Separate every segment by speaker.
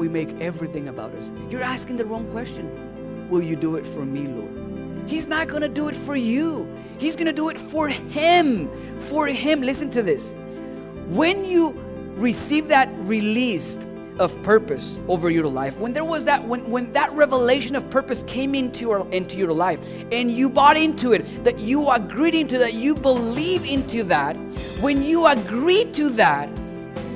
Speaker 1: we make everything about us. You're asking the wrong question. Will you do it for me, Lord? He's not going to do it for you. He's going to do it for him. For him. Listen to this. When you receive that release of purpose over your life, when there was that, when, when that revelation of purpose came into your, into your life and you bought into it, that you agreed into that, you believe into that, when you agree to that,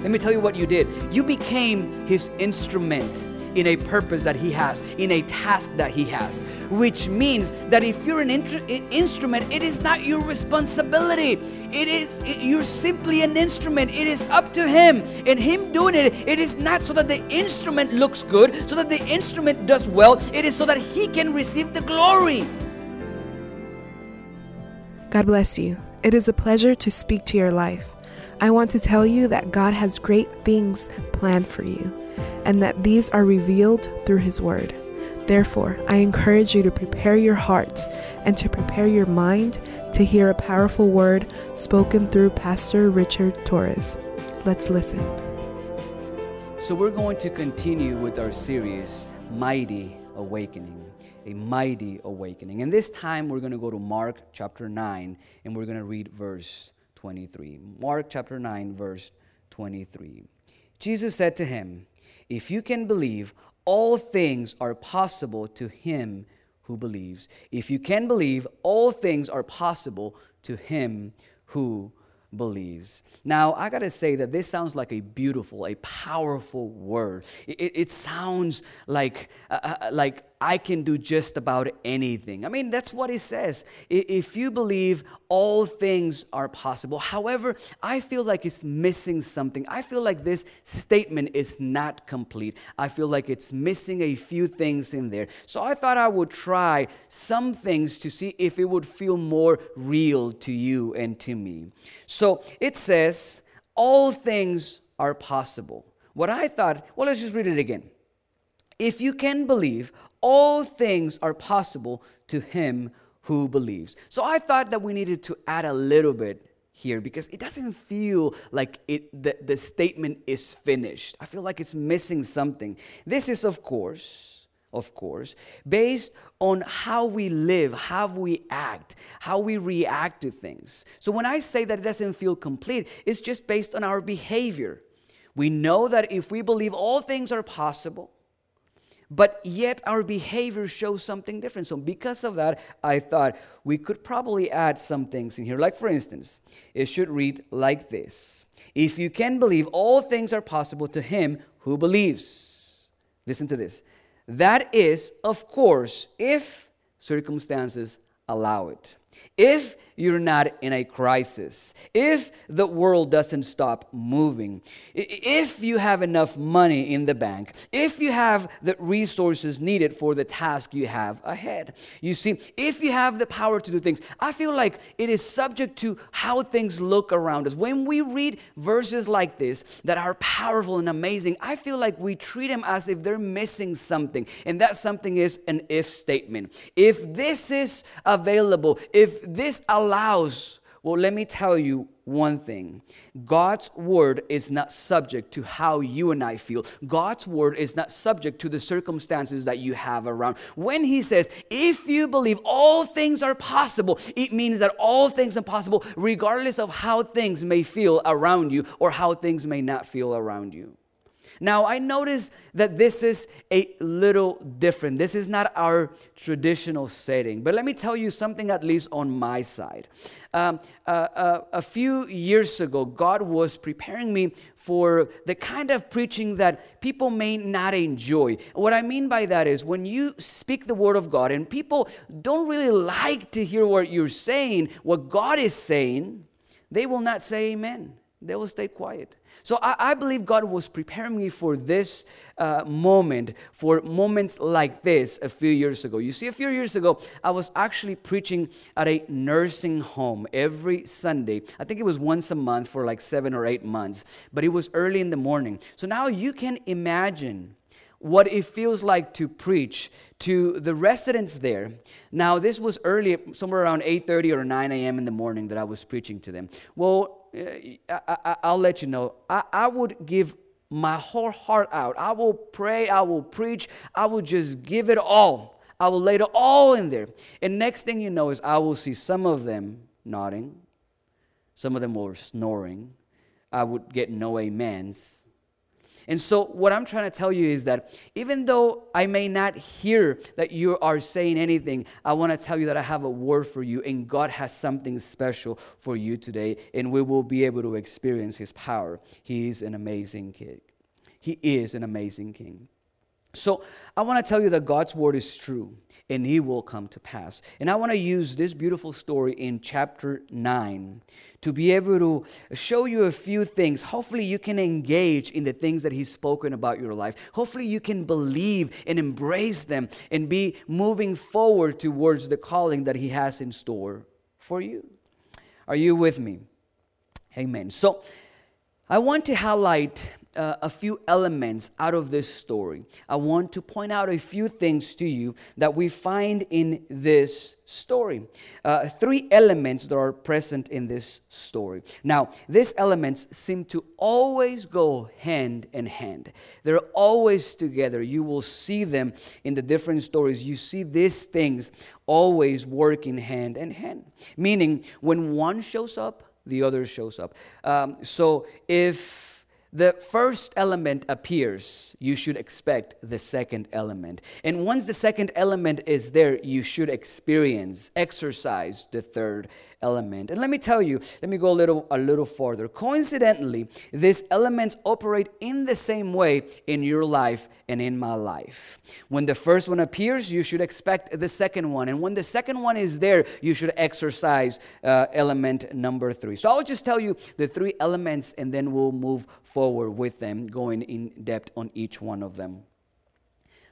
Speaker 1: let me tell you what you did. You became his instrument in a purpose that He has, in a task that He has. Which means that if you're an instrument, it is not your responsibility. It is, it, you're simply an instrument. It is up to Him. And Him doing it, it is not so that the instrument looks good, so that the instrument does well. It is so that He can receive the glory.
Speaker 2: God bless you. It is a pleasure to speak to your life. I want to tell you that God has great things planned for you and that these are revealed through His Word. Therefore, I encourage you to prepare your heart and to prepare your mind to hear a powerful word spoken through Pastor Richard Torres. Let's listen.
Speaker 1: So, we're going to continue with our series, Mighty Awakening. A mighty awakening. And this time we're going to go to Mark chapter 9 and we're going to read verse 23. Mark chapter 9, verse 23. Jesus said to him, if you can believe, all things are possible to him who believes. If you can believe, all things are possible to him who believes. Now, I gotta say that this sounds like a beautiful, a powerful word. It, it sounds like, uh, uh like I can do just about anything. I mean, that's what it says. If you believe, all things are possible. However, I feel like it's missing something. I feel like this statement is not complete. I feel like it's missing a few things in there. So I thought I would try some things to see if it would feel more real to you and to me. So it says, all things are possible. What I thought, well, let's just read it again. If you can believe, all things are possible to him who believes. So I thought that we needed to add a little bit here because it doesn't feel like it the, the statement is finished. I feel like it's missing something. This is of course, of course, based on how we live, how we act, how we react to things. So when I say that it doesn't feel complete, it's just based on our behavior. We know that if we believe all things are possible, but yet our behavior shows something different. So, because of that, I thought we could probably add some things in here. Like, for instance, it should read like this If you can believe, all things are possible to him who believes. Listen to this. That is, of course, if circumstances allow it. If you're not in a crisis, if the world doesn't stop moving, if you have enough money in the bank, if you have the resources needed for the task you have ahead. You see, if you have the power to do things, I feel like it is subject to how things look around us. When we read verses like this that are powerful and amazing, I feel like we treat them as if they're missing something, and that something is an if statement. If this is available, if this allows allows, well, let me tell you one thing God's word is not subject to how you and I feel. God's word is not subject to the circumstances that you have around. When He says, if you believe all things are possible, it means that all things are possible regardless of how things may feel around you or how things may not feel around you. Now, I notice that this is a little different. This is not our traditional setting. But let me tell you something, at least on my side. Um, uh, uh, a few years ago, God was preparing me for the kind of preaching that people may not enjoy. What I mean by that is when you speak the word of God and people don't really like to hear what you're saying, what God is saying, they will not say amen. They will stay quiet. So I, I believe God was preparing me for this uh, moment, for moments like this a few years ago. You see, a few years ago, I was actually preaching at a nursing home every Sunday. I think it was once a month for like seven or eight months, but it was early in the morning. So now you can imagine what it feels like to preach to the residents there. Now, this was early, somewhere around 8:30 or 9 a.m. in the morning that I was preaching to them. Well, I, will let you know. I, I would give my whole heart out. I will pray, I will preach, I will just give it all. I will lay it all in there. And next thing you know is I will see some of them nodding, some of them were snoring. I would get no amens. And so, what I'm trying to tell you is that even though I may not hear that you are saying anything, I want to tell you that I have a word for you, and God has something special for you today, and we will be able to experience His power. He is an amazing King. He is an amazing King. So, I want to tell you that God's word is true and he will come to pass. And I want to use this beautiful story in chapter 9 to be able to show you a few things. Hopefully, you can engage in the things that he's spoken about your life. Hopefully, you can believe and embrace them and be moving forward towards the calling that he has in store for you. Are you with me? Amen. So, I want to highlight uh, a few elements out of this story. I want to point out a few things to you that we find in this story. Uh, three elements that are present in this story. Now, these elements seem to always go hand in hand, they're always together. You will see them in the different stories. You see these things always working hand in hand, meaning when one shows up, the other shows up. Um, so if the first element appears, you should expect the second element. And once the second element is there, you should experience, exercise the third element. And let me tell you, let me go a little a little further. Coincidentally, these elements operate in the same way in your life and in my life. When the first one appears, you should expect the second one. And when the second one is there, you should exercise uh, element number three. So I'll just tell you the three elements and then we'll move forward with them, going in depth on each one of them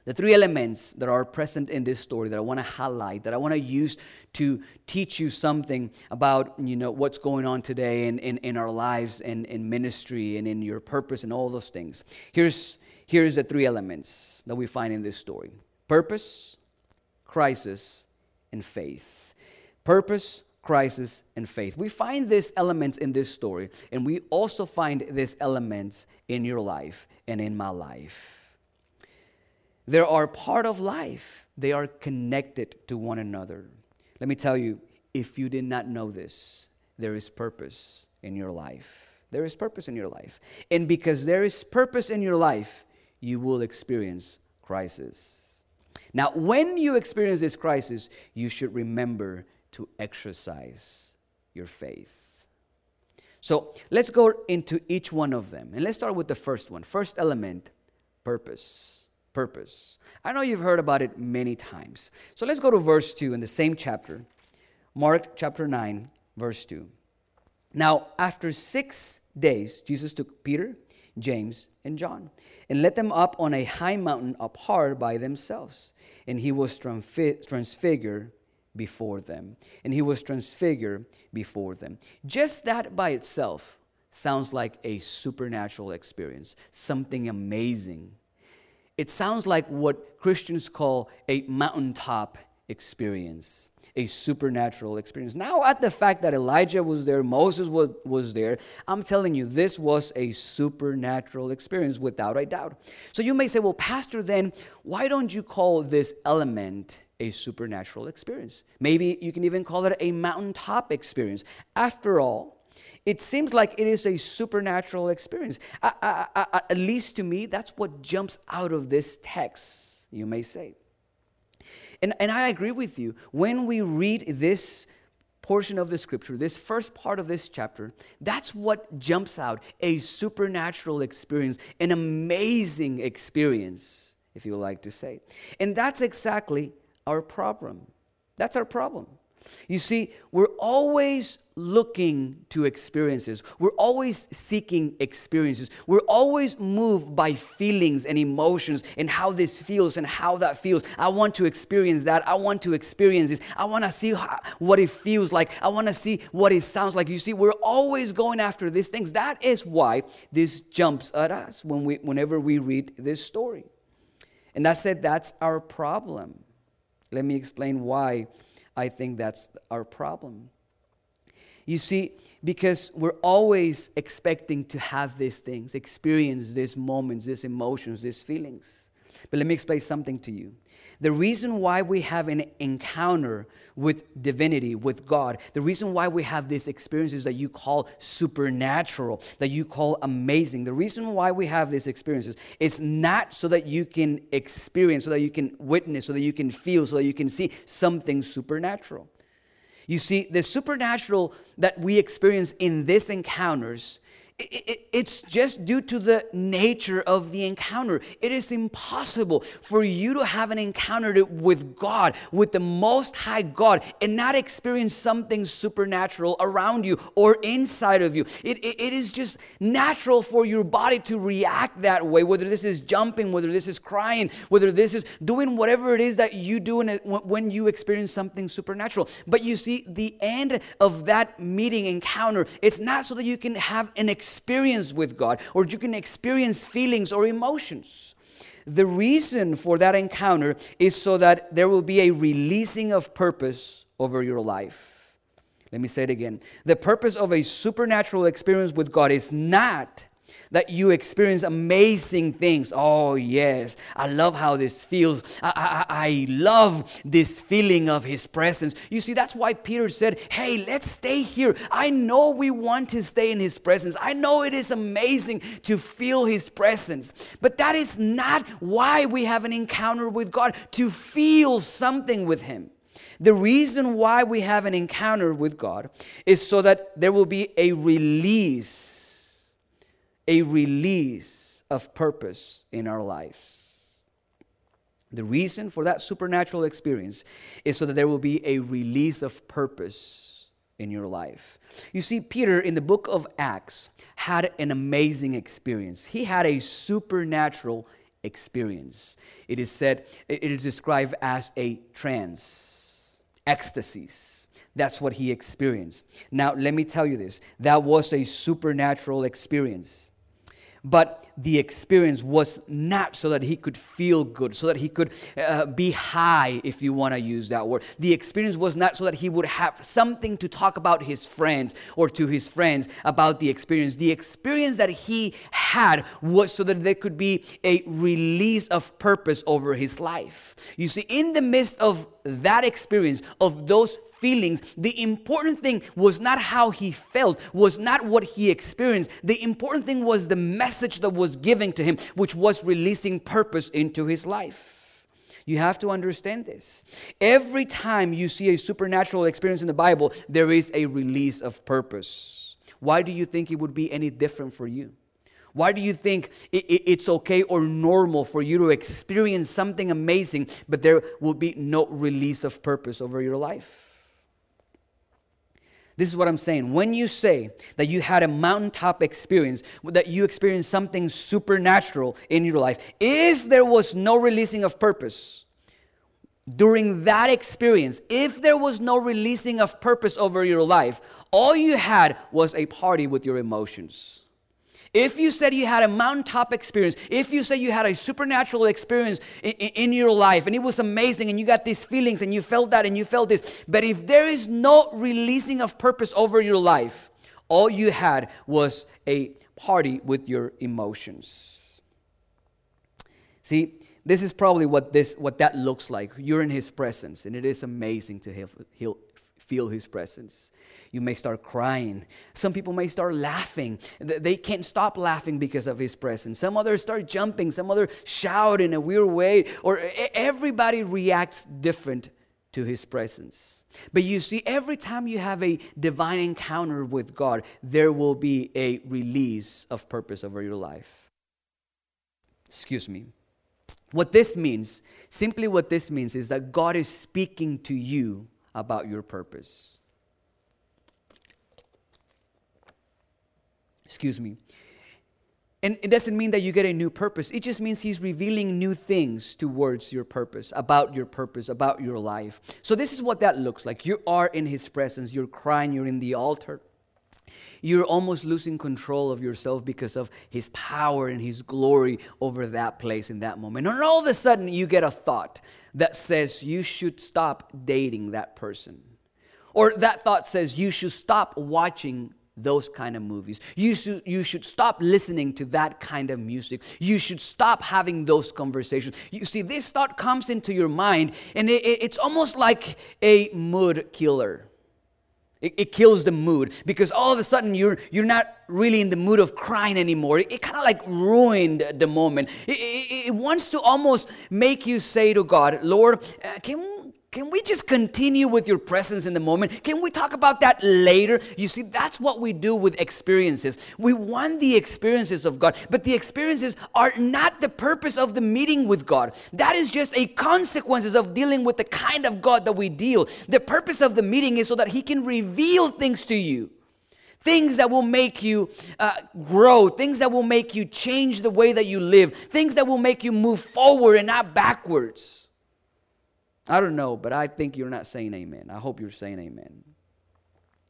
Speaker 1: the three elements that are present in this story that I want to highlight, that I want to use to teach you something about, you know, what's going on today in, in, in our lives and in ministry and in your purpose and all those things. Here's, here's the three elements that we find in this story purpose, crisis, and faith. Purpose, crisis, and faith. We find these elements in this story, and we also find these elements in your life and in my life. They are part of life, they are connected to one another. Let me tell you, if you did not know this, there is purpose in your life. There is purpose in your life. And because there is purpose in your life, you will experience crisis. Now, when you experience this crisis, you should remember to exercise your faith. So let's go into each one of them. And let's start with the first one. First element purpose purpose. I know you've heard about it many times. So let's go to verse 2 in the same chapter, Mark chapter 9, verse 2. Now, after six days, Jesus took Peter, James, and John and led them up on a high mountain apart by themselves. And he was transfigured before them. And he was transfigured before them. Just that by itself sounds like a supernatural experience, something amazing it sounds like what Christians call a mountaintop experience, a supernatural experience. Now, at the fact that Elijah was there, Moses was, was there, I'm telling you, this was a supernatural experience without a doubt. So you may say, well, Pastor, then why don't you call this element a supernatural experience? Maybe you can even call it a mountaintop experience. After all, it seems like it is a supernatural experience. I, I, I, at least to me, that's what jumps out of this text, you may say. And, and I agree with you. When we read this portion of the scripture, this first part of this chapter, that's what jumps out a supernatural experience, an amazing experience, if you like to say. And that's exactly our problem. That's our problem. You see, we're always looking to experiences. We're always seeking experiences. We're always moved by feelings and emotions and how this feels and how that feels. I want to experience that. I want to experience this. I want to see how, what it feels like. I want to see what it sounds like. You see, we're always going after these things. That is why this jumps at us when we, whenever we read this story. And I said that's our problem. Let me explain why I think that's our problem. You see, because we're always expecting to have these things, experience these moments, these emotions, these feelings. But let me explain something to you. The reason why we have an encounter with divinity, with God, the reason why we have these experiences that you call supernatural, that you call amazing, the reason why we have these experiences, it's not so that you can experience, so that you can witness, so that you can feel, so that you can see something supernatural. You see, the supernatural that we experience in these encounters it's just due to the nature of the encounter. It is impossible for you to have an encounter with God, with the Most High God, and not experience something supernatural around you or inside of you. It, it, it is just natural for your body to react that way, whether this is jumping, whether this is crying, whether this is doing whatever it is that you do when you experience something supernatural. But you see, the end of that meeting encounter, it's not so that you can have an experience experience with God or you can experience feelings or emotions. The reason for that encounter is so that there will be a releasing of purpose over your life. Let me say it again. The purpose of a supernatural experience with God is not that you experience amazing things. Oh, yes, I love how this feels. I, I, I love this feeling of His presence. You see, that's why Peter said, Hey, let's stay here. I know we want to stay in His presence. I know it is amazing to feel His presence. But that is not why we have an encounter with God, to feel something with Him. The reason why we have an encounter with God is so that there will be a release a release of purpose in our lives. The reason for that supernatural experience is so that there will be a release of purpose in your life. You see, Peter in the book of Acts had an amazing experience. He had a supernatural experience. It is said, it is described as a trance, ecstasies. That's what he experienced. Now, let me tell you this that was a supernatural experience. But the experience was not so that he could feel good, so that he could uh, be high, if you want to use that word. The experience was not so that he would have something to talk about his friends or to his friends about the experience. The experience that he had was so that there could be a release of purpose over his life. You see, in the midst of that experience, of those feelings. The important thing was not how he felt, was not what he experienced. The important thing was the message that was given to him, which was releasing purpose into his life. You have to understand this. Every time you see a supernatural experience in the Bible, there is a release of purpose. Why do you think it would be any different for you? Why do you think it's okay or normal for you to experience something amazing, but there will be no release of purpose over your life? This is what I'm saying. When you say that you had a mountaintop experience, that you experienced something supernatural in your life, if there was no releasing of purpose during that experience, if there was no releasing of purpose over your life, all you had was a party with your emotions. If you said you had a mountaintop experience, if you said you had a supernatural experience in, in, your life and it was amazing and you got these feelings and you felt that and you felt this, but if there is no releasing of purpose over your life, all you had was a party with your emotions. See, this is probably what this what that looks like. You're in his presence and it is amazing to feel his presence. You may start crying. Some people may start laughing. They can't stop laughing because of his presence. Some others start jumping. Some others shout in a weird way. Or everybody reacts different to his presence. But you see, every time you have a divine encounter with God, there will be a release of purpose over your life. Excuse me. What this means, simply what this means, is that God is speaking to you about your purpose. Excuse me. And it doesn't mean that you get a new purpose. It just means He's revealing new things towards your purpose, about your purpose, about your life. So, this is what that looks like. You are in His presence, you're crying, you're in the altar. You're almost losing control of yourself because of His power and His glory over that place in that moment. And all of a sudden, you get a thought that says you should stop dating that person Or that thought says you should stop watching those kind of movies. You should, you should stop listening to that kind of music. You should stop having those conversations. You see, this thought comes into your mind, and it, it, it's almost like a mood killer. It, it, kills the mood because all of a sudden you're, you're not really in the mood of crying anymore. It, it kind of like ruined the moment. It, it, wants to almost make you say to God, Lord, uh, can can we just continue with your presence in the moment? Can we talk about that later? You see, that's what we do with experiences. We want the experiences of God, but the experiences are not the purpose of the meeting with God. That is just a consequences of dealing with the kind of God that we deal. The purpose of the meeting is so that He can reveal things to you things that will make you uh, grow, things that will make you change the way that you live, things that will make you move forward and not backwards. I don't know, but I think you're not saying amen. I hope you're saying amen.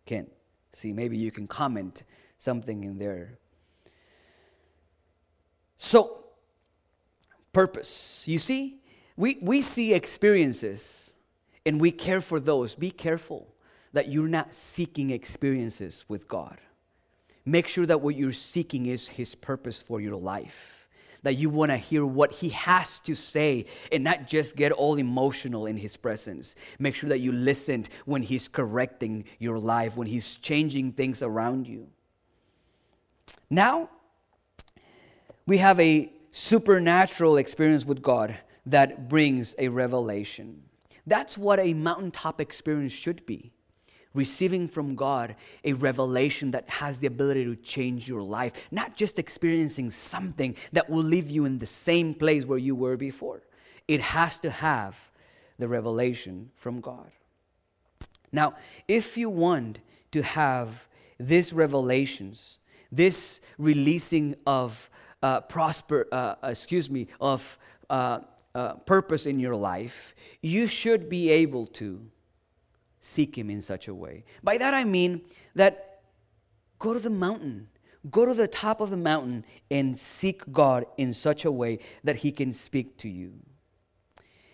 Speaker 1: Ken, see, maybe you can comment something in there. So, purpose. You see, we, we see experiences and we care for those. Be careful that you're not seeking experiences with God. Make sure that what you're seeking is His purpose for your life that you want to hear what he has to say and not just get all emotional in his presence. Make sure that you listen when he's correcting your life, when he's changing things around you. Now, we have a supernatural experience with God that brings a revelation. That's what a mountaintop experience should be receiving from God a revelation that has the ability to change your life, not just experiencing something that will leave you in the same place where you were before. It has to have the revelation from God. Now, if you want to have these revelations, this releasing of uh, prosper, uh, excuse me, of uh, uh purpose in your life, you should be able to seek Him in such a way. By that I mean that go to the mountain, go to the top of the mountain and seek God in such a way that He can speak to you.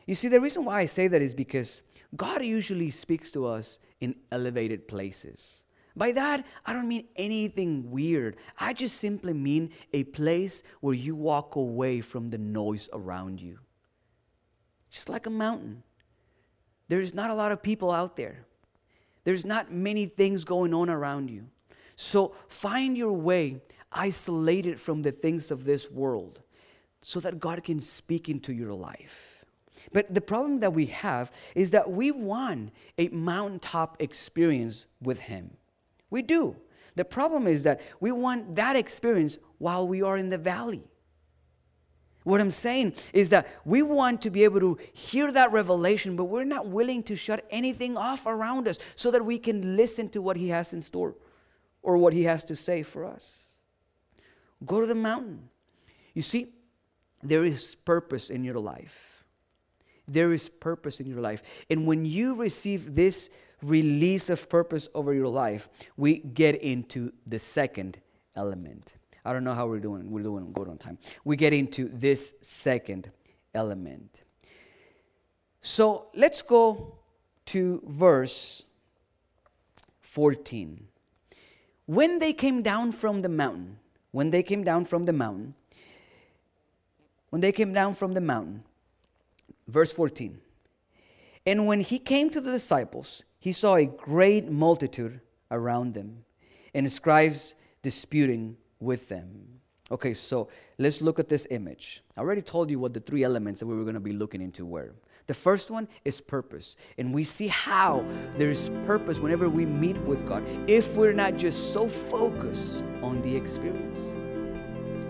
Speaker 1: You see, the reason why I say that is because God usually speaks to us in elevated places. By that, I don't mean anything weird. I just simply mean a place where you walk away from the noise around you. Just like a mountain. There's not a lot of people out there. There's not many things going on around you. So find your way isolated from the things of this world so that God can speak into your life. But the problem that we have is that we want a mountaintop experience with Him. We do. The problem is that we want that experience while we are in the valley. What I'm saying is that we want to be able to hear that revelation, but we're not willing to shut anything off around us so that we can listen to what He has in store or what He has to say for us. Go to the mountain. You see, there is purpose in your life. There is purpose in your life. And when you receive this release of purpose over your life, we get into the second element. I don't know how we're doing. We're doing good on time. We get into this second element. So let's go to verse 14. When they came down from the mountain, when they came down from the mountain, when they came down from the mountain, verse 14. And when he came to the disciples, he saw a great multitude around them, and scribes disputing with them. Okay, so let's look at this image. I already told you what the three elements that we were going to be looking into were. The first one is purpose. And we see how there's purpose whenever we meet with God if we're not just so focused on the experience.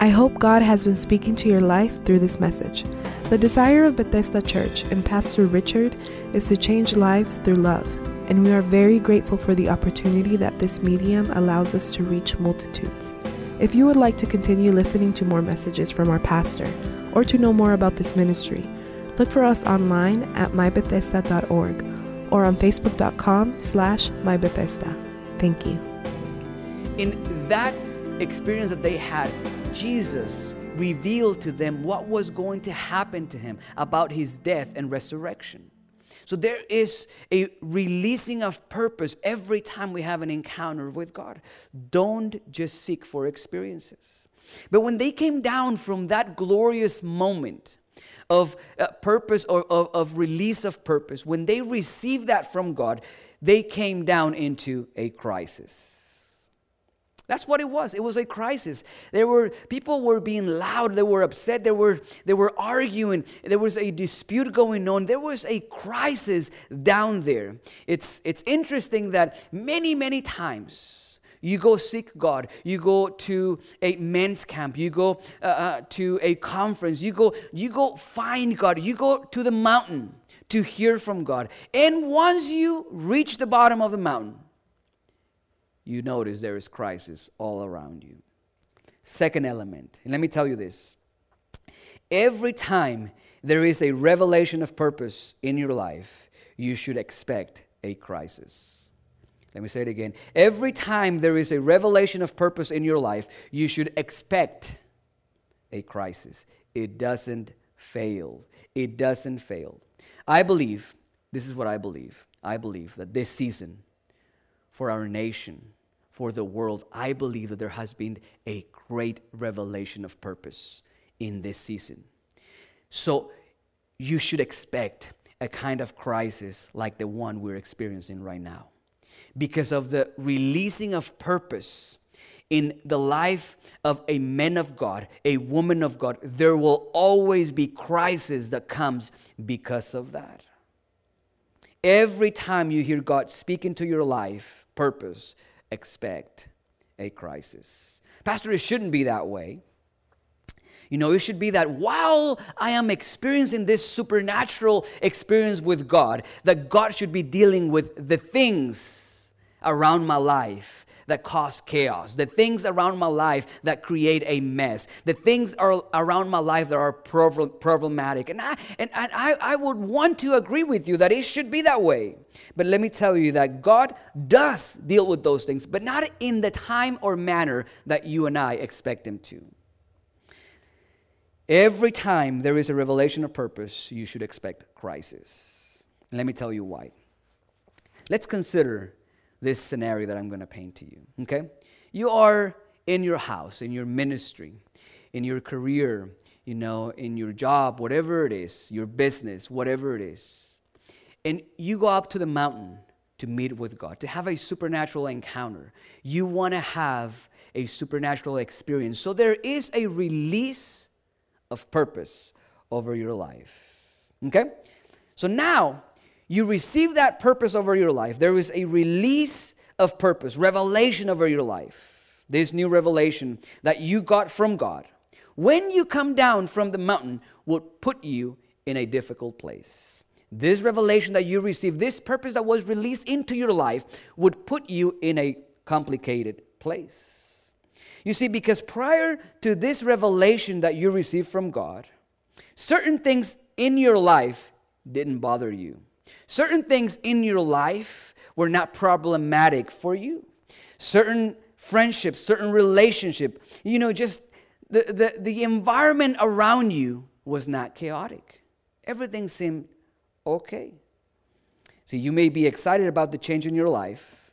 Speaker 2: I hope God has been speaking to your life through this message. The desire of Bethesda Church and Pastor Richard is to change lives through love. And we are very grateful for the opportunity that this medium allows us to reach multitudes. If you would like to continue listening to more messages from our pastor or to know more about this ministry, look for us online at mybethesda.org or on facebook.com slash mybethesda. Thank you.
Speaker 1: In that experience that they had, Jesus revealed to them what was going to happen to him about his death and resurrection. So there is a releasing of purpose every time we have an encounter with God. Don't just seek for experiences. But when they came down from that glorious moment, of uh, purpose or of, of release of purpose, when they received that from God, they came down into a crisis. That's what it was. It was a crisis. There were people were being loud. They were upset. They were they were arguing. There was a dispute going on. There was a crisis down there. It's it's interesting that many many times you go seek God. You go to a men's camp. You go uh, uh, to a conference. You go you go find God. You go to the mountain to hear from God. And once you reach the bottom of the mountain you notice there is crisis all around you. Second element, and let me tell you this every time there is a revelation of purpose in your life, you should expect a crisis. Let me say it again. Every time there is a revelation of purpose in your life, you should expect a crisis. It doesn't fail. It doesn't fail. I believe, this is what I believe. I believe that this season for our nation, for the world, I believe that there has been a great revelation of purpose in this season. So you should expect a kind of crisis like the one we're experiencing right now. Because of the releasing of purpose in the life of a man of God, a woman of God, there will always be crisis that comes because of that. Every time you hear God speak into your life, purpose, expect a crisis. Pastor, it shouldn't be that way. You know, it should be that while I am experiencing this supernatural experience with God, that God should be dealing with the things around my life that cause chaos, the things around my life that create a mess, the things are around my life that are problematic. And, I, and, I, I would want to agree with you that it should be that way. But let me tell you that God does deal with those things, but not in the time or manner that you and I expect Him to. Every time there is a revelation of purpose, you should expect crisis. Let me tell you why. Let's consider this scenario that I'm going to paint to you. Okay? You are in your house, in your ministry, in your career, you know, in your job, whatever it is, your business, whatever it is. And you go up to the mountain to meet with God, to have a supernatural encounter. You want to have a supernatural experience. So there is a release of purpose over your life. Okay? So now you receive that purpose over your life. There is a release of purpose, revelation over your life. This new revelation that you got from God. When you come down from the mountain, would put you in a difficult place. This revelation that you received, this purpose that was released into your life, would put you in a complicated place. You see, because prior to this revelation that you received from God, certain things in your life didn't bother you. Certain things in your life were not problematic for you. Certain friendships, certain relationship, you know, just the, the, the environment around you was not chaotic. Everything seemed okay. See, you may be excited about the change in your life,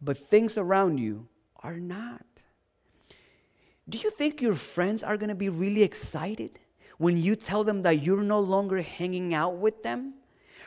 Speaker 1: but things around you are not. Do you think your friends are going to be really excited when you tell them that you're no longer hanging out with them?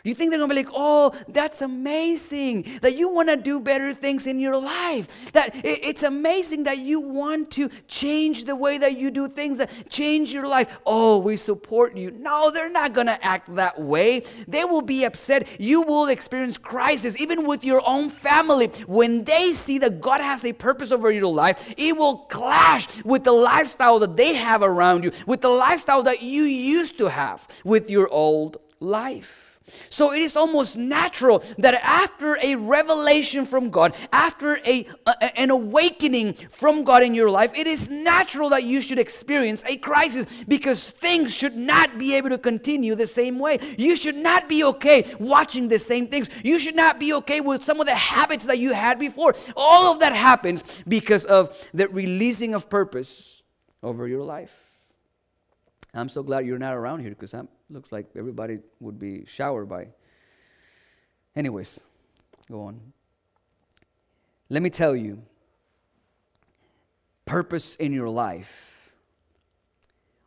Speaker 1: You think they're gonna be like, oh, that's amazing that you wanna do better things in your life. That it's amazing that you want to change the way that you do things, that change your life. Oh, we support you. No, they're not gonna act that way. They will be upset. You will experience crisis, even with your own family. When they see that God has a purpose over your life, it will clash with the lifestyle that they have around you, with the lifestyle that you used to have with your old life. So it is almost natural that after a revelation from God, after a, a, an awakening from God in your life, it is natural that you should experience a crisis because things should not be able to continue the same way. You should not be okay watching the same things. You should not be okay with some of the habits that you had before. All of that happens because of the releasing of purpose over your life. I'm so glad you're not around here because it looks like everybody would be showered by Anyways, go on. Let me tell you purpose in your life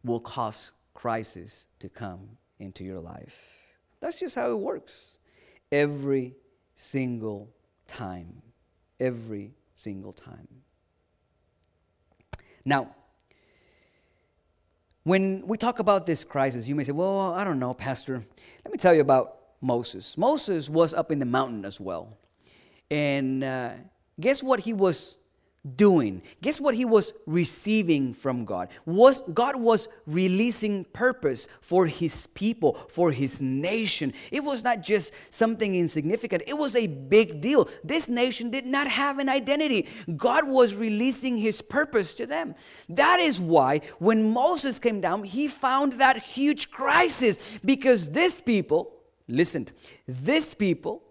Speaker 1: will cause crisis to come into your life. That's just how it works. Every single time. Every single time. Now, when we talk about this crisis, you may say, well, I don't know, Pastor. Let me tell you about Moses. Moses was up in the mountain as well. And uh, guess what he was doing. Guess what he was receiving from God? Was God was releasing purpose for his people, for his nation. It was not just something insignificant. It was a big deal. This nation did not have an identity. God was releasing his purpose to them. That is why when Moses came down, he found that huge crisis because this people, listened, this people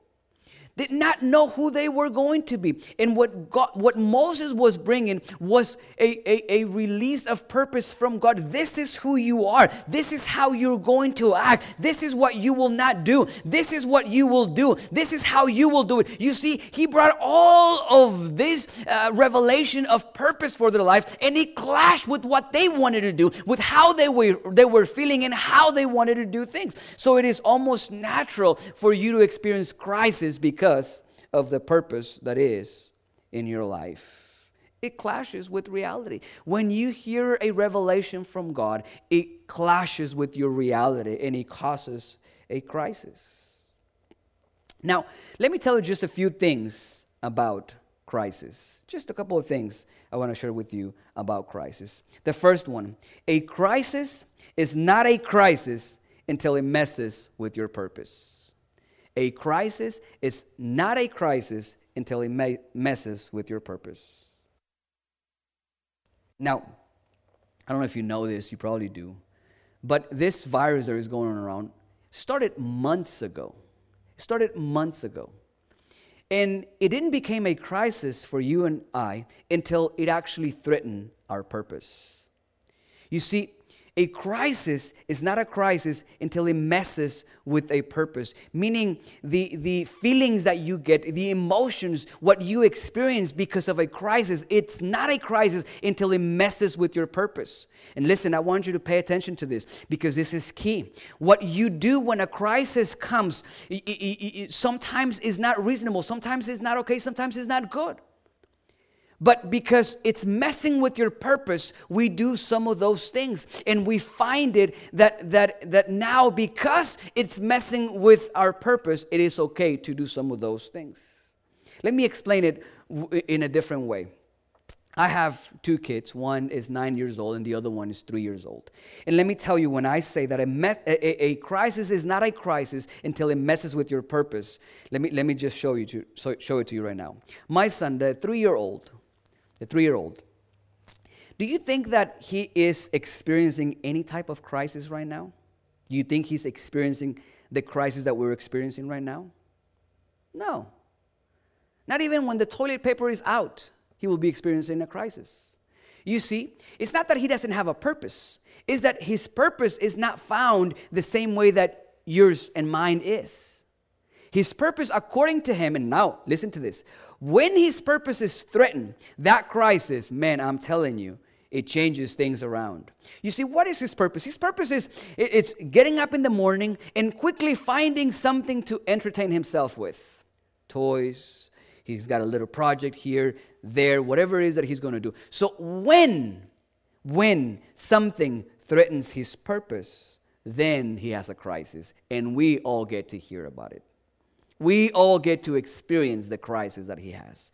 Speaker 1: did not know who they were going to be. And what, God, what Moses was bringing was a, a, a release of purpose from God. This is who you are. This is how you're going to act. This is what you will not do. This is what you will do. This is how you will do it. You see, he brought all of this uh, revelation of purpose for their life and it clashed with what they wanted to do, with how they were, they were feeling and how they wanted to do things. So it is almost natural for you to experience crisis because because of the purpose that is in your life. It clashes with reality. When you hear a revelation from God, it clashes with your reality and it causes a crisis. Now, let me tell you just a few things about crisis. Just a couple of things I want to share with you about crisis. The first one a crisis is not a crisis until it messes with your purpose. A crisis is not a crisis until it messes with your purpose. Now, I don't know if you know this, you probably do, but this virus that is going around started months ago. It started months ago. And it didn't become a crisis for you and I until it actually threatened our purpose. You see, a crisis is not a crisis until it messes with a purpose, meaning the, the feelings that you get, the emotions, what you experience because of a crisis, it's not a crisis until it messes with your purpose. And listen, I want you to pay attention to this because this is key. What you do when a crisis comes it, it, it, sometimes is not reasonable, sometimes it's not okay, sometimes it's not good. But because it's messing with your purpose, we do some of those things. And we find it that, that, that now, because it's messing with our purpose, it is okay to do some of those things. Let me explain it in a different way. I have two kids. One is nine years old, and the other one is three years old. And let me tell you, when I say that a, me- a, a crisis is not a crisis until it messes with your purpose, let me, let me just show, you to, show it to you right now. My son, the three year old, the three year old. Do you think that he is experiencing any type of crisis right now? Do you think he's experiencing the crisis that we're experiencing right now? No. Not even when the toilet paper is out, he will be experiencing a crisis. You see, it's not that he doesn't have a purpose, it's that his purpose is not found the same way that yours and mine is. His purpose, according to him, and now listen to this when his purpose is threatened, that crisis, man, I'm telling you, it changes things around. You see, what is his purpose? His purpose is it's getting up in the morning and quickly finding something to entertain himself with. Toys, he's got a little project here, there, whatever it is that he's going to do. So when when something threatens his purpose, then he has a crisis and we all get to hear about it. We all get to experience the crisis that he has.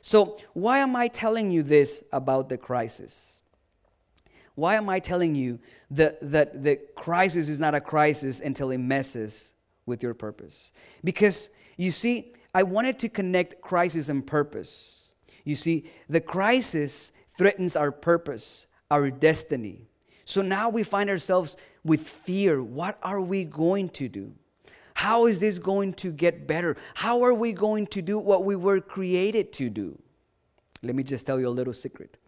Speaker 1: So, why am I telling you this about the crisis? Why am I telling you that, that the crisis is not a crisis until it messes with your purpose? Because you see, I wanted to connect crisis and purpose. You see, the crisis threatens our purpose, our destiny. So now we find ourselves with fear. What are we going to do? How is this going to get better? How are we going to do what we were created to do? Let me just tell you a little secret.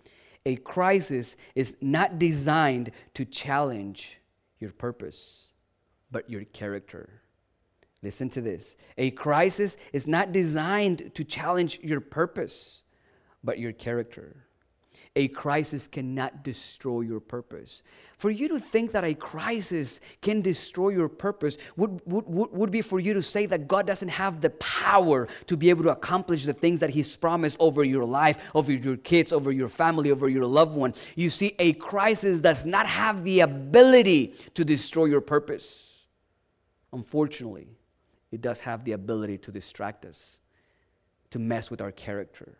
Speaker 1: A crisis is not designed to challenge your purpose, but your character. Listen to this. A crisis is not designed to challenge your purpose, but your character. A crisis cannot destroy your purpose. For you to think that a crisis can destroy your purpose would, would, would, would be for you to say that God doesn't have the power to be able to accomplish the things that He's promised over your life, over your kids, over your family, over your loved one. You see, a crisis does not have the ability to destroy your purpose. Unfortunately, it does have the ability to distract us, to mess with our character.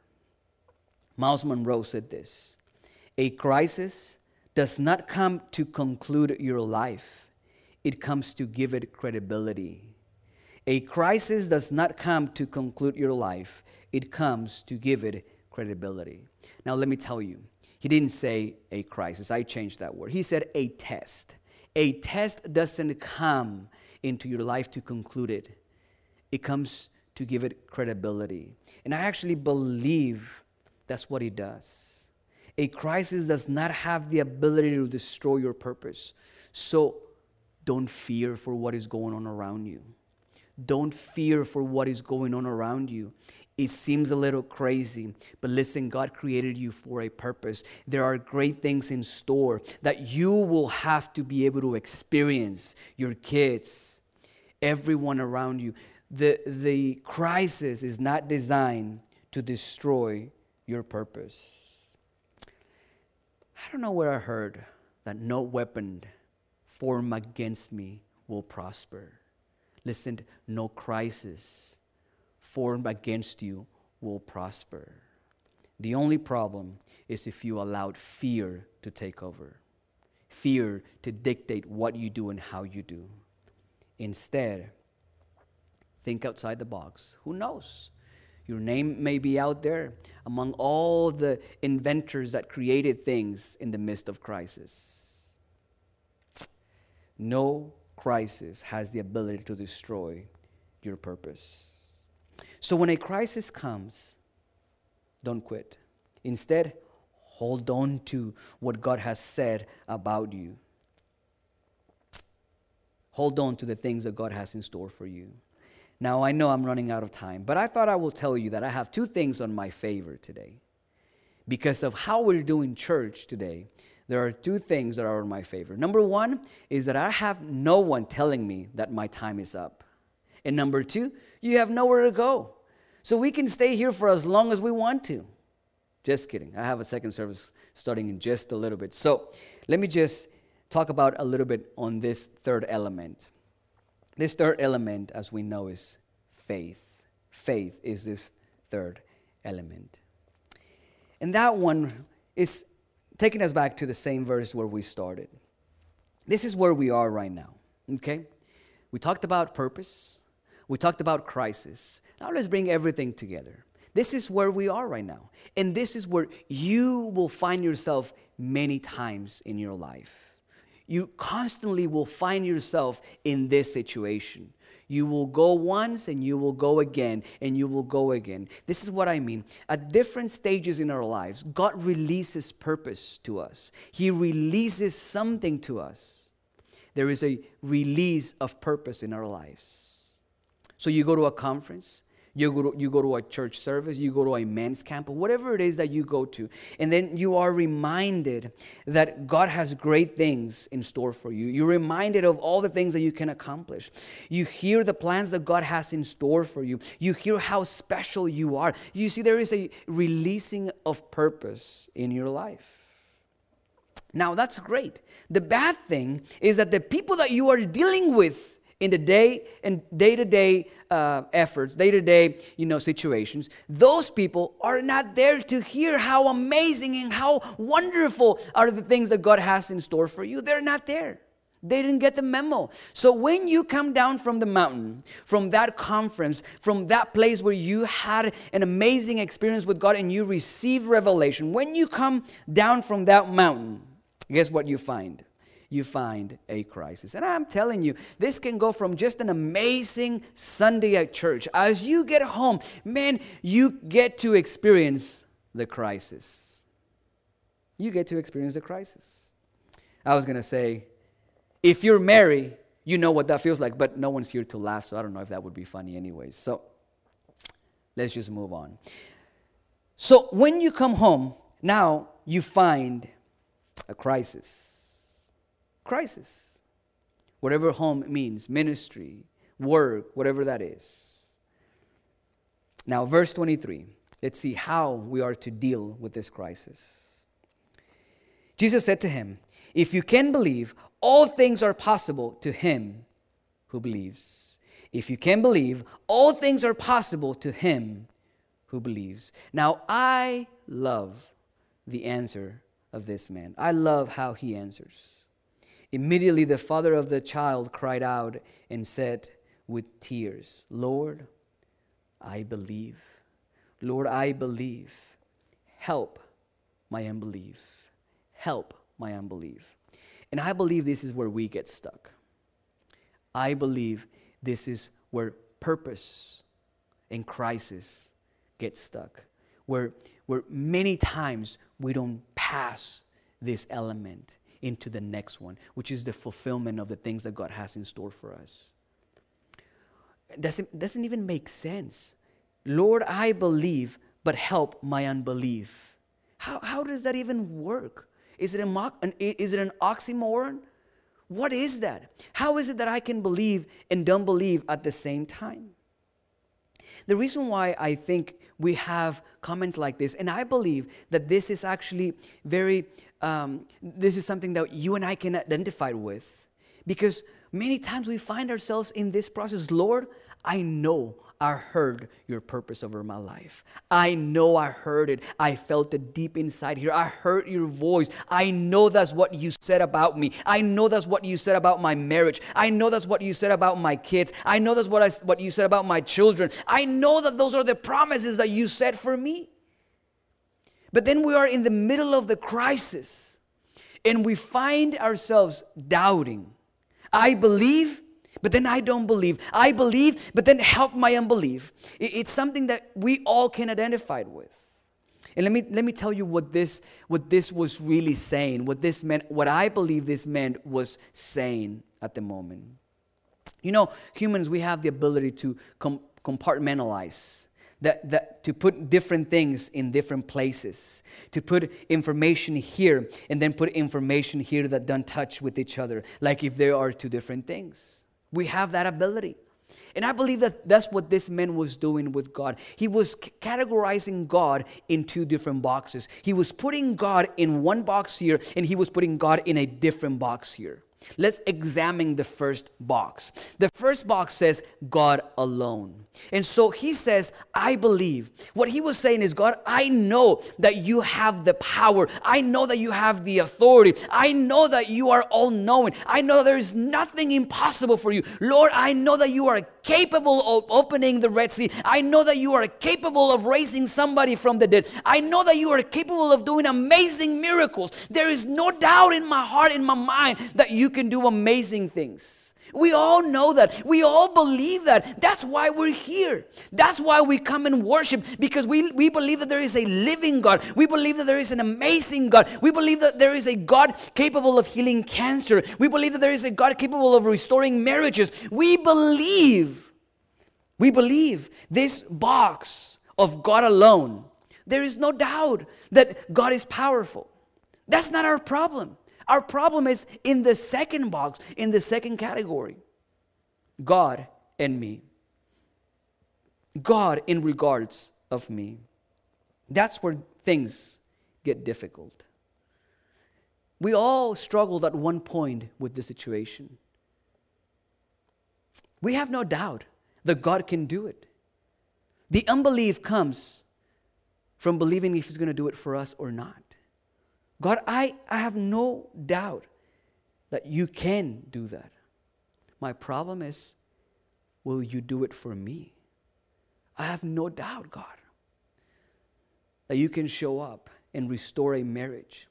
Speaker 1: Myles Munroe said this A crisis does not come to conclude your life, it comes to give it credibility. A crisis does not come to conclude your life, it comes to give it credibility. Now, let me tell you, he didn't say a crisis. I changed that word. He said a test. A test doesn't come into your life to conclude it, it comes to give it credibility. And I actually believe that's what he does. A crisis does not have the ability to destroy your purpose. So don't fear for what is going on around you. Don't fear for what is going on around you. It seems a little crazy, but listen, God created you for a purpose. There are great things in store that you will have to be able to experience. Your kids, everyone around you. The, the crisis is not designed to destroy your purpose. I don't know where I heard that no weapon formed against me will prosper. Listen, no crisis formed against you will prosper. The only problem is if you allowed fear to take over, fear to dictate what you do and how you do. Instead, think outside the box. Who knows? Your name may be out there among all the inventors that created things in the midst of crisis. No crisis has the ability to destroy your purpose. So when a crisis comes, don't quit. Instead, hold on to what God has said about you. Hold on to the things that God has in store for you. Now, I know I'm running out of time, but I thought I will tell you that I have two things on my favor today. Because of how we're doing church today, there are two things that are in my favor. Number one is that I have no one telling me that my time is up. And number two, you have nowhere to go. So we can stay here for as long as we want to. Just kidding. I have a second service starting in just a little bit. So let me just talk about a little bit on this third element. This third element, as we know, is faith. Faith is this third element. And that one is taking us back to the same verse where we started. This is where we are right now, okay? We talked about purpose, we talked about crisis. Now let's bring everything together. This is where we are right now. And this is where you will find yourself many times in your life you constantly will find yourself in this situation. You will go once and you will go again and you will go again. This is what I mean. At different stages in our lives, God releases purpose to us, He releases something to us. There is a release of purpose in our lives. So you go to a conference, you go, to, you go to a church service, you go to a men's camp, or whatever it is that you go to. And then you are reminded that God has great things in store for you. You're reminded of all the things that you can accomplish. You hear the plans that God has in store for you. You hear how special you are. You see, there is a releasing of purpose in your life. Now, that's great. The bad thing is that the people that you are dealing with in the day and day-to-day uh, efforts day-to-day you know situations those people are not there to hear how amazing and how wonderful are the things that god has in store for you they're not there they didn't get the memo. So when you come down from the mountain, from that conference, from that place where you had an amazing experience with God and you receive revelation, when you come down from that mountain, guess what you find? You find a crisis. And I'm telling you, this can go from just an amazing Sunday at church. As you get home, man, you get to experience the crisis. You get to experience the crisis. I was going to say, if you're married, You know what that feels like, but no one's here to laugh, so I don't know if that would be funny, anyways. So let's just move on. So when you come home, now you find a crisis. Crisis. Whatever home means, ministry, work, whatever that is. Now, verse 23, let's see how we are to deal with this crisis. Jesus said to him, If you can believe, all things are possible to him who believes. If you can believe, all things are possible to him who believes. Now, I love the answer of this man. I love how he answers. Immediately, the father of the child cried out and said with tears, Lord, I believe. Lord, I believe. Help my unbelief. Help my unbelief. And I believe this is where we get stuck. I believe this is where purpose and crisis get stuck, where, where many times we don't pass this element into the next one, which is the fulfillment of the things that God has in store for us. Doesn't, doesn't even make sense. Lord, I believe, but help my unbelief. How, how does that even work? Is it, a, an, is it an oxymoron? What is that? How is it that I can believe and don't believe at the same time? The reason why I think we have comments like this, and I believe that this is actually very, um, this is something that you and I can identify with, because many times we find ourselves in this process. Lord, I know I heard your purpose over my life. I know I heard it. I felt it deep inside here. I heard your voice. I know that's what you said about me. I know that's what you said about my marriage. I know that's what you said about my kids. I know that's what, I, what you said about my children. I know that those are the promises that you said for me. But then we are in the middle of the crisis and we find ourselves doubting. I believe but then I don't believe. I believe, but then help my unbelief. It's something that we all can identify with. And let me, let me tell you what this, what this was really saying, what this meant, what I believe this meant was saying at the moment. You know, humans, we have the ability to com- compartmentalize. That, that to put different things in different places to put information here and then put information here that don't touch with each other like if there are two different things we have that ability. And I believe that that's what this man was doing with God. He was categorizing God in two different boxes. He was putting God in one box here, and he was putting God in a different box here. Let's examine the first box. The first box says God alone. And so he says, I believe. What he was saying is, God, I know that you have the power. I know that you have the authority. I know that you are all knowing. I know there is nothing impossible for you. Lord, I know that you are capable of opening the Red Sea. I know that you are capable of raising somebody from the dead. I know that you are capable of doing amazing miracles. There is no doubt in my heart, in my mind, that you can do amazing things. We all know that. We all believe that. That's why we're here. That's why we come and worship because we, we believe that there is a living God. We believe that there is an amazing God. We believe that there is a God capable of healing cancer. We believe that there is a God capable of restoring marriages. We believe. We believe this box of God alone. There is no doubt that God is powerful. That's not our problem. Our problem is in the second box, in the second category God and me. God in regards of me. That's where things get difficult. We all struggled at one point with the situation. We have no doubt that God can do it. The unbelief comes from believing if He's going to do it for us or not. God, I, I have no doubt that you can do that. My problem is, will you do it for me? I have no doubt, God, that you can show up and restore a marriage.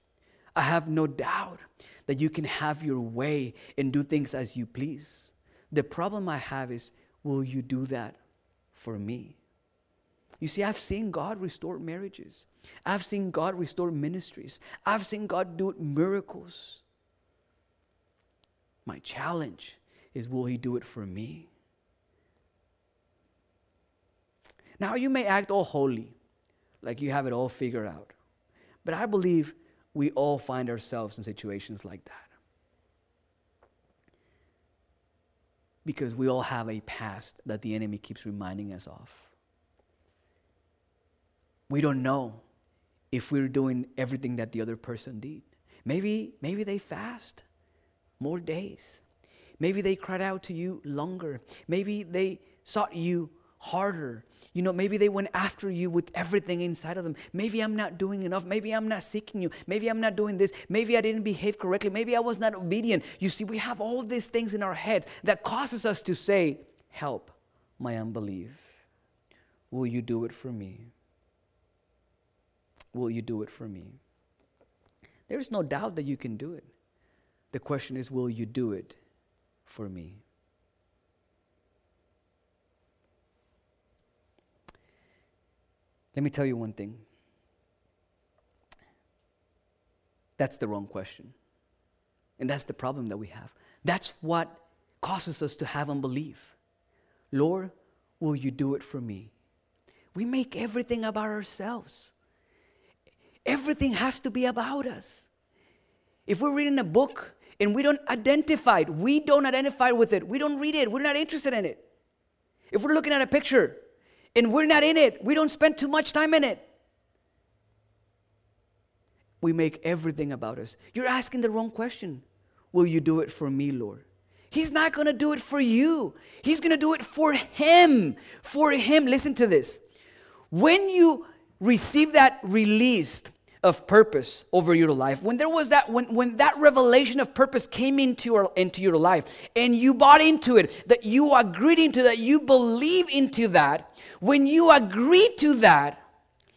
Speaker 1: I have no doubt that you can have your way and do things as you please. The problem I have is, will you do that for me? You see, I've seen God restore marriages. I've seen God restore ministries. I've seen God do miracles. My challenge is will he do it for me? Now, you may act all holy, like you have it all figured out. But I believe we all find ourselves in situations like that. Because we all have a past that the enemy keeps reminding us of. We don't know if we're doing everything that the other person did. Maybe, maybe they fast more days. Maybe they cried out to you longer. Maybe they sought you harder. You know, maybe they went after you with everything inside of them. Maybe I'm not doing enough. Maybe I'm not seeking you. Maybe I'm not doing this. Maybe I didn't behave correctly. Maybe I was not obedient. You see, we have all these things in our heads that causes us to say, "Help my unbelief. Will you do it for me? Will you do it for me?" There's no doubt that you can do it. The question is, will you do it for me? Let me tell you one thing. That's the wrong question. And that's the problem that we have. That's what causes us to have unbelief. Lord, will you do it for me? We make everything about ourselves. Everything has to be about us. If we're reading a book and we don't identify it, we don't identify with it, we don't read it, we're not interested in it. If we're looking at a picture and we're not in it, we don't spend too much time in it. We make everything about us. You're asking the wrong question. Will you do it for me, Lord? He's not going to do it for you. He's going to do it for him. For him. Listen to this. When you receive that released of purpose over your life, when there was that, when, when that revelation of purpose came into your, into your life and you bought into it, that you agreed into that, you believe into that, when you agree to that,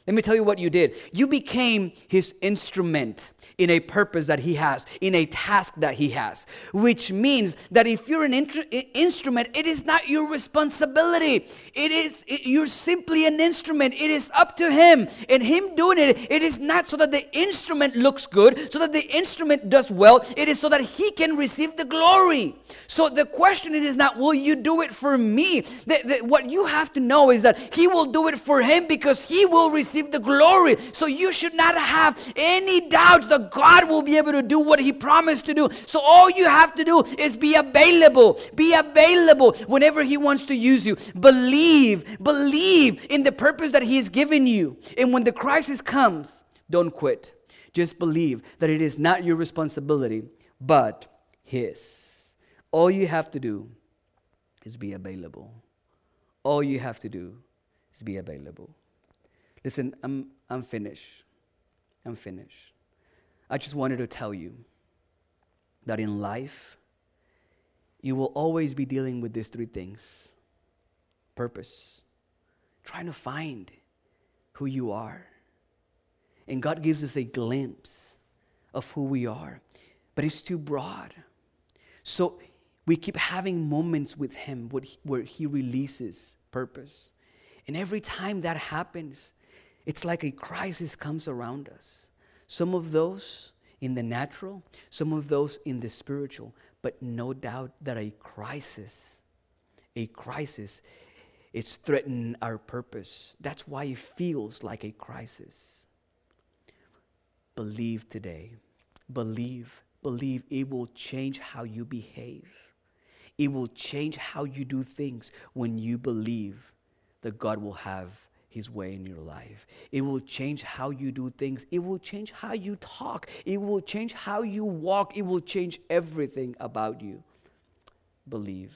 Speaker 1: let me tell you what you did. You became his instrument in a purpose that he has, in a task that he has. Which means that if you're an instrument, it is not your responsibility. It is, it, you're simply an instrument. It is up to him. And him doing it, it is not so that the instrument looks good, so that the instrument does well. It is so that he can receive the glory. So the question is not, will you do it for me? The, the, what you have to know is that he will do it for him because he will receive the glory. So you should not have any doubts that God will be able to do what He promised to do. So all you have to do is be available. Be available whenever He wants to use you. Believe, believe in the purpose that He has given you. And when the crisis comes, don't quit. Just believe that it is not your responsibility, but His. All you have to do is be available. All you have to do is be available. Listen, I'm, I'm finished. I'm finished. I just wanted to tell you that in life, you will always be dealing with these three things purpose, trying to find who you are. And God gives us a glimpse of who we are, but it's too broad. So we keep having moments with Him where He releases purpose. And every time that happens, it's like a crisis comes around us. Some of those in the natural, some of those in the spiritual, but no doubt that a crisis, a crisis, it's threatening our purpose. That's why it feels like a crisis. Believe today. Believe. Believe it will change how you behave. It will change how you do things when you believe that God will have his way in your life. It will change how you do things. It will change how you talk. It will change how you walk. It will change everything about you. Believe.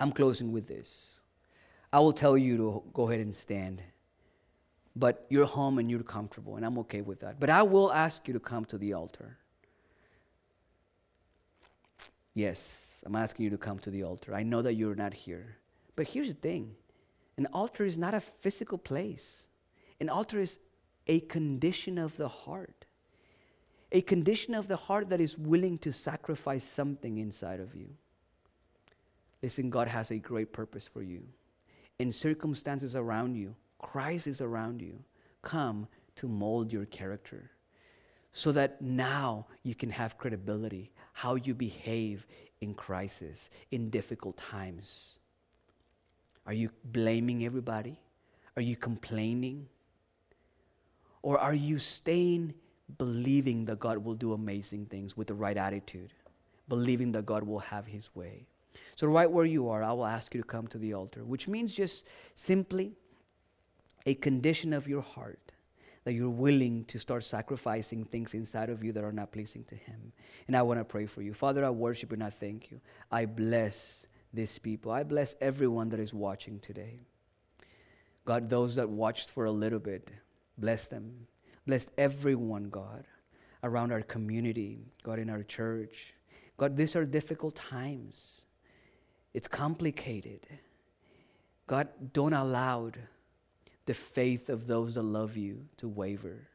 Speaker 1: I'm closing with this. I will tell you to go ahead and stand. But you're home and you're comfortable, and I'm okay with that. But I will ask you to come to the altar. Yes, I'm asking you to come to the altar. I know that you're not here. But here's the thing an altar is not a physical place, an altar is a condition of the heart. A condition of the heart that is willing to sacrifice something inside of you. Listen, God has a great purpose for you. In circumstances around you, crisis around you, come to mold your character so that now you can have credibility, how you behave in crisis, in difficult times? Are you blaming everybody? Are you complaining? Or are you staying believing that God will do amazing things with the right attitude, believing that God will have His way? So, right where you are, I will ask you to come to the altar, which means just simply a condition of your heart that you're willing to start sacrificing things inside of you that are not pleasing to Him. And I want to pray for you. Father, I worship and I thank you. I bless these people. I bless everyone that is watching today. God, those that watched for a little bit, bless them. Bless everyone, God, around our community, God, in our church. God, these are difficult times. It's complicated. God, don't allow the faith of those that love you to waver,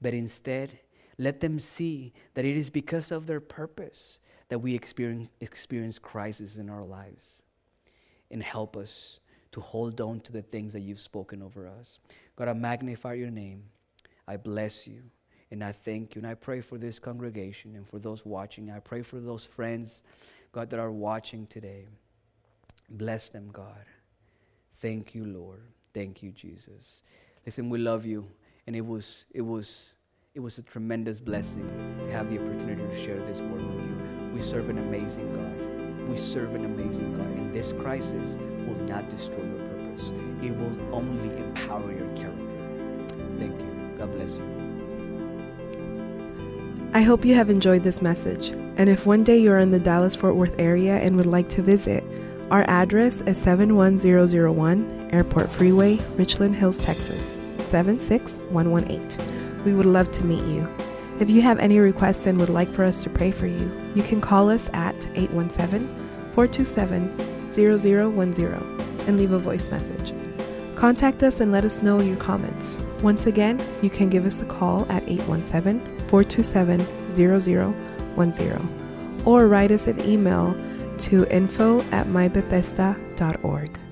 Speaker 1: but instead, let them see that it is because of their purpose that we experience, experience crisis in our lives. And help us to hold on to the things that you've spoken over us. God, I magnify your name. I bless you. And I thank you. And I pray for this congregation and for those watching. I pray for those friends, God, that are watching today. Bless them, God. Thank you, Lord. Thank you, Jesus. Listen, we love you. And it was, it was, it was a tremendous blessing to have the opportunity to share this word with you. We serve an amazing God. We serve an amazing God. And this crisis will not destroy your purpose. It will only empower your character. Thank you. God bless you.
Speaker 2: I hope you have enjoyed this message. And if one day you're in the Dallas Fort Worth area and would like to visit, our address is 71001 Airport Freeway, Richland Hills, Texas 76118. We would love to meet you. If you have any requests and would like for us to pray for you, you can call us at 817 427 0010 and leave a voice message. Contact us and let us know your comments. Once again, you can give us a call at 817 427 0010 or write us an email to info at mybethesda.org.